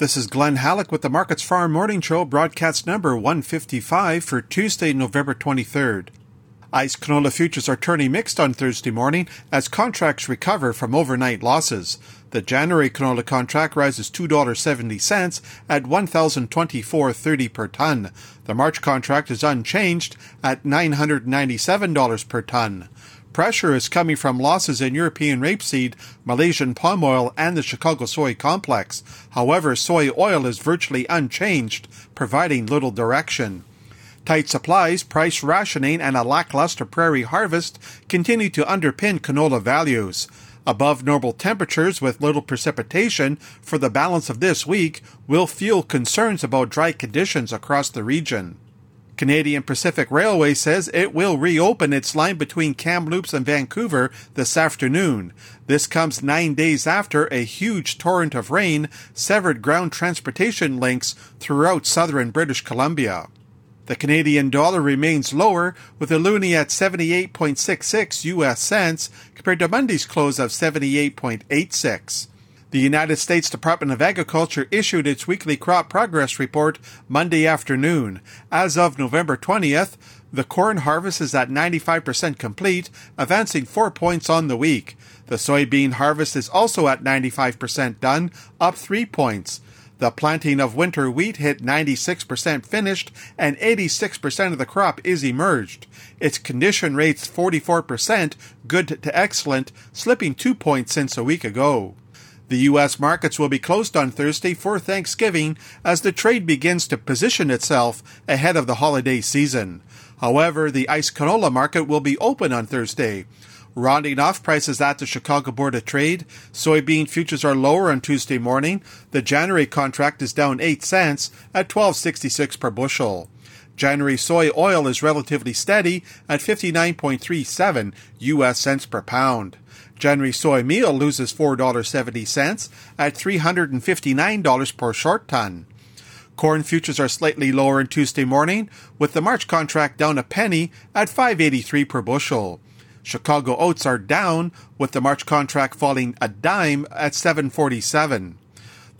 This is Glen Hallick with the Markets Farm Morning Show, broadcast number 155 for Tuesday, November 23rd. ICE canola futures are turning mixed on Thursday morning as contracts recover from overnight losses. The January canola contract rises $2.70 at $1,024.30 per ton. The March contract is unchanged at $997 per ton. Pressure is coming from losses in European rapeseed, Malaysian palm oil, and the Chicago soy complex. However, soy oil is virtually unchanged, providing little direction. Tight supplies, price rationing, and a lackluster prairie harvest continue to underpin canola values. Above normal temperatures with little precipitation for the balance of this week will fuel concerns about dry conditions across the region. Canadian Pacific Railway says it will reopen its line between Kamloops and Vancouver this afternoon. This comes nine days after a huge torrent of rain severed ground transportation links throughout southern British Columbia. The Canadian dollar remains lower, with the loonie at 78.66 US cents compared to Monday's close of 78.86. The United States Department of Agriculture issued its weekly crop progress report Monday afternoon. As of November 20th, the corn harvest is at 95% complete, advancing four points on the week. The soybean harvest is also at 95% done, up three points. The planting of winter wheat hit 96% finished and 86% of the crop is emerged. Its condition rates 44%, good to excellent, slipping two points since a week ago. The U.S. markets will be closed on Thursday for Thanksgiving as the trade begins to position itself ahead of the holiday season. However, the ICE canola market will be open on Thursday. Rounding off prices at the Chicago Board of Trade, soybean futures are lower on Tuesday morning. The January contract is down 8 cents at 12.66 per bushel. January soy oil is relatively steady at 59.37 US cents per pound. January soy meal loses $4.70 at $359 per short ton. Corn futures are slightly lower on Tuesday morning, with the March contract down a penny at 5.83 per bushel. Chicago oats are down, with the March contract falling a dime at 7.47.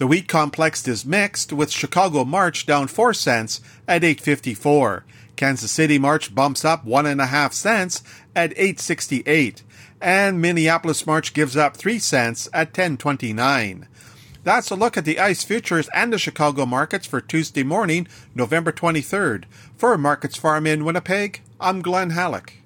The wheat complex is mixed, with Chicago March down 4 cents at 8.54. Kansas City March bumps up 1.5 cents at 8.68 and Minneapolis March gives up 3 cents at 1029. That's a look at the ICE futures and the Chicago markets for Tuesday morning, November 23rd. For Markets Farm in Winnipeg, I'm Glen Hallick.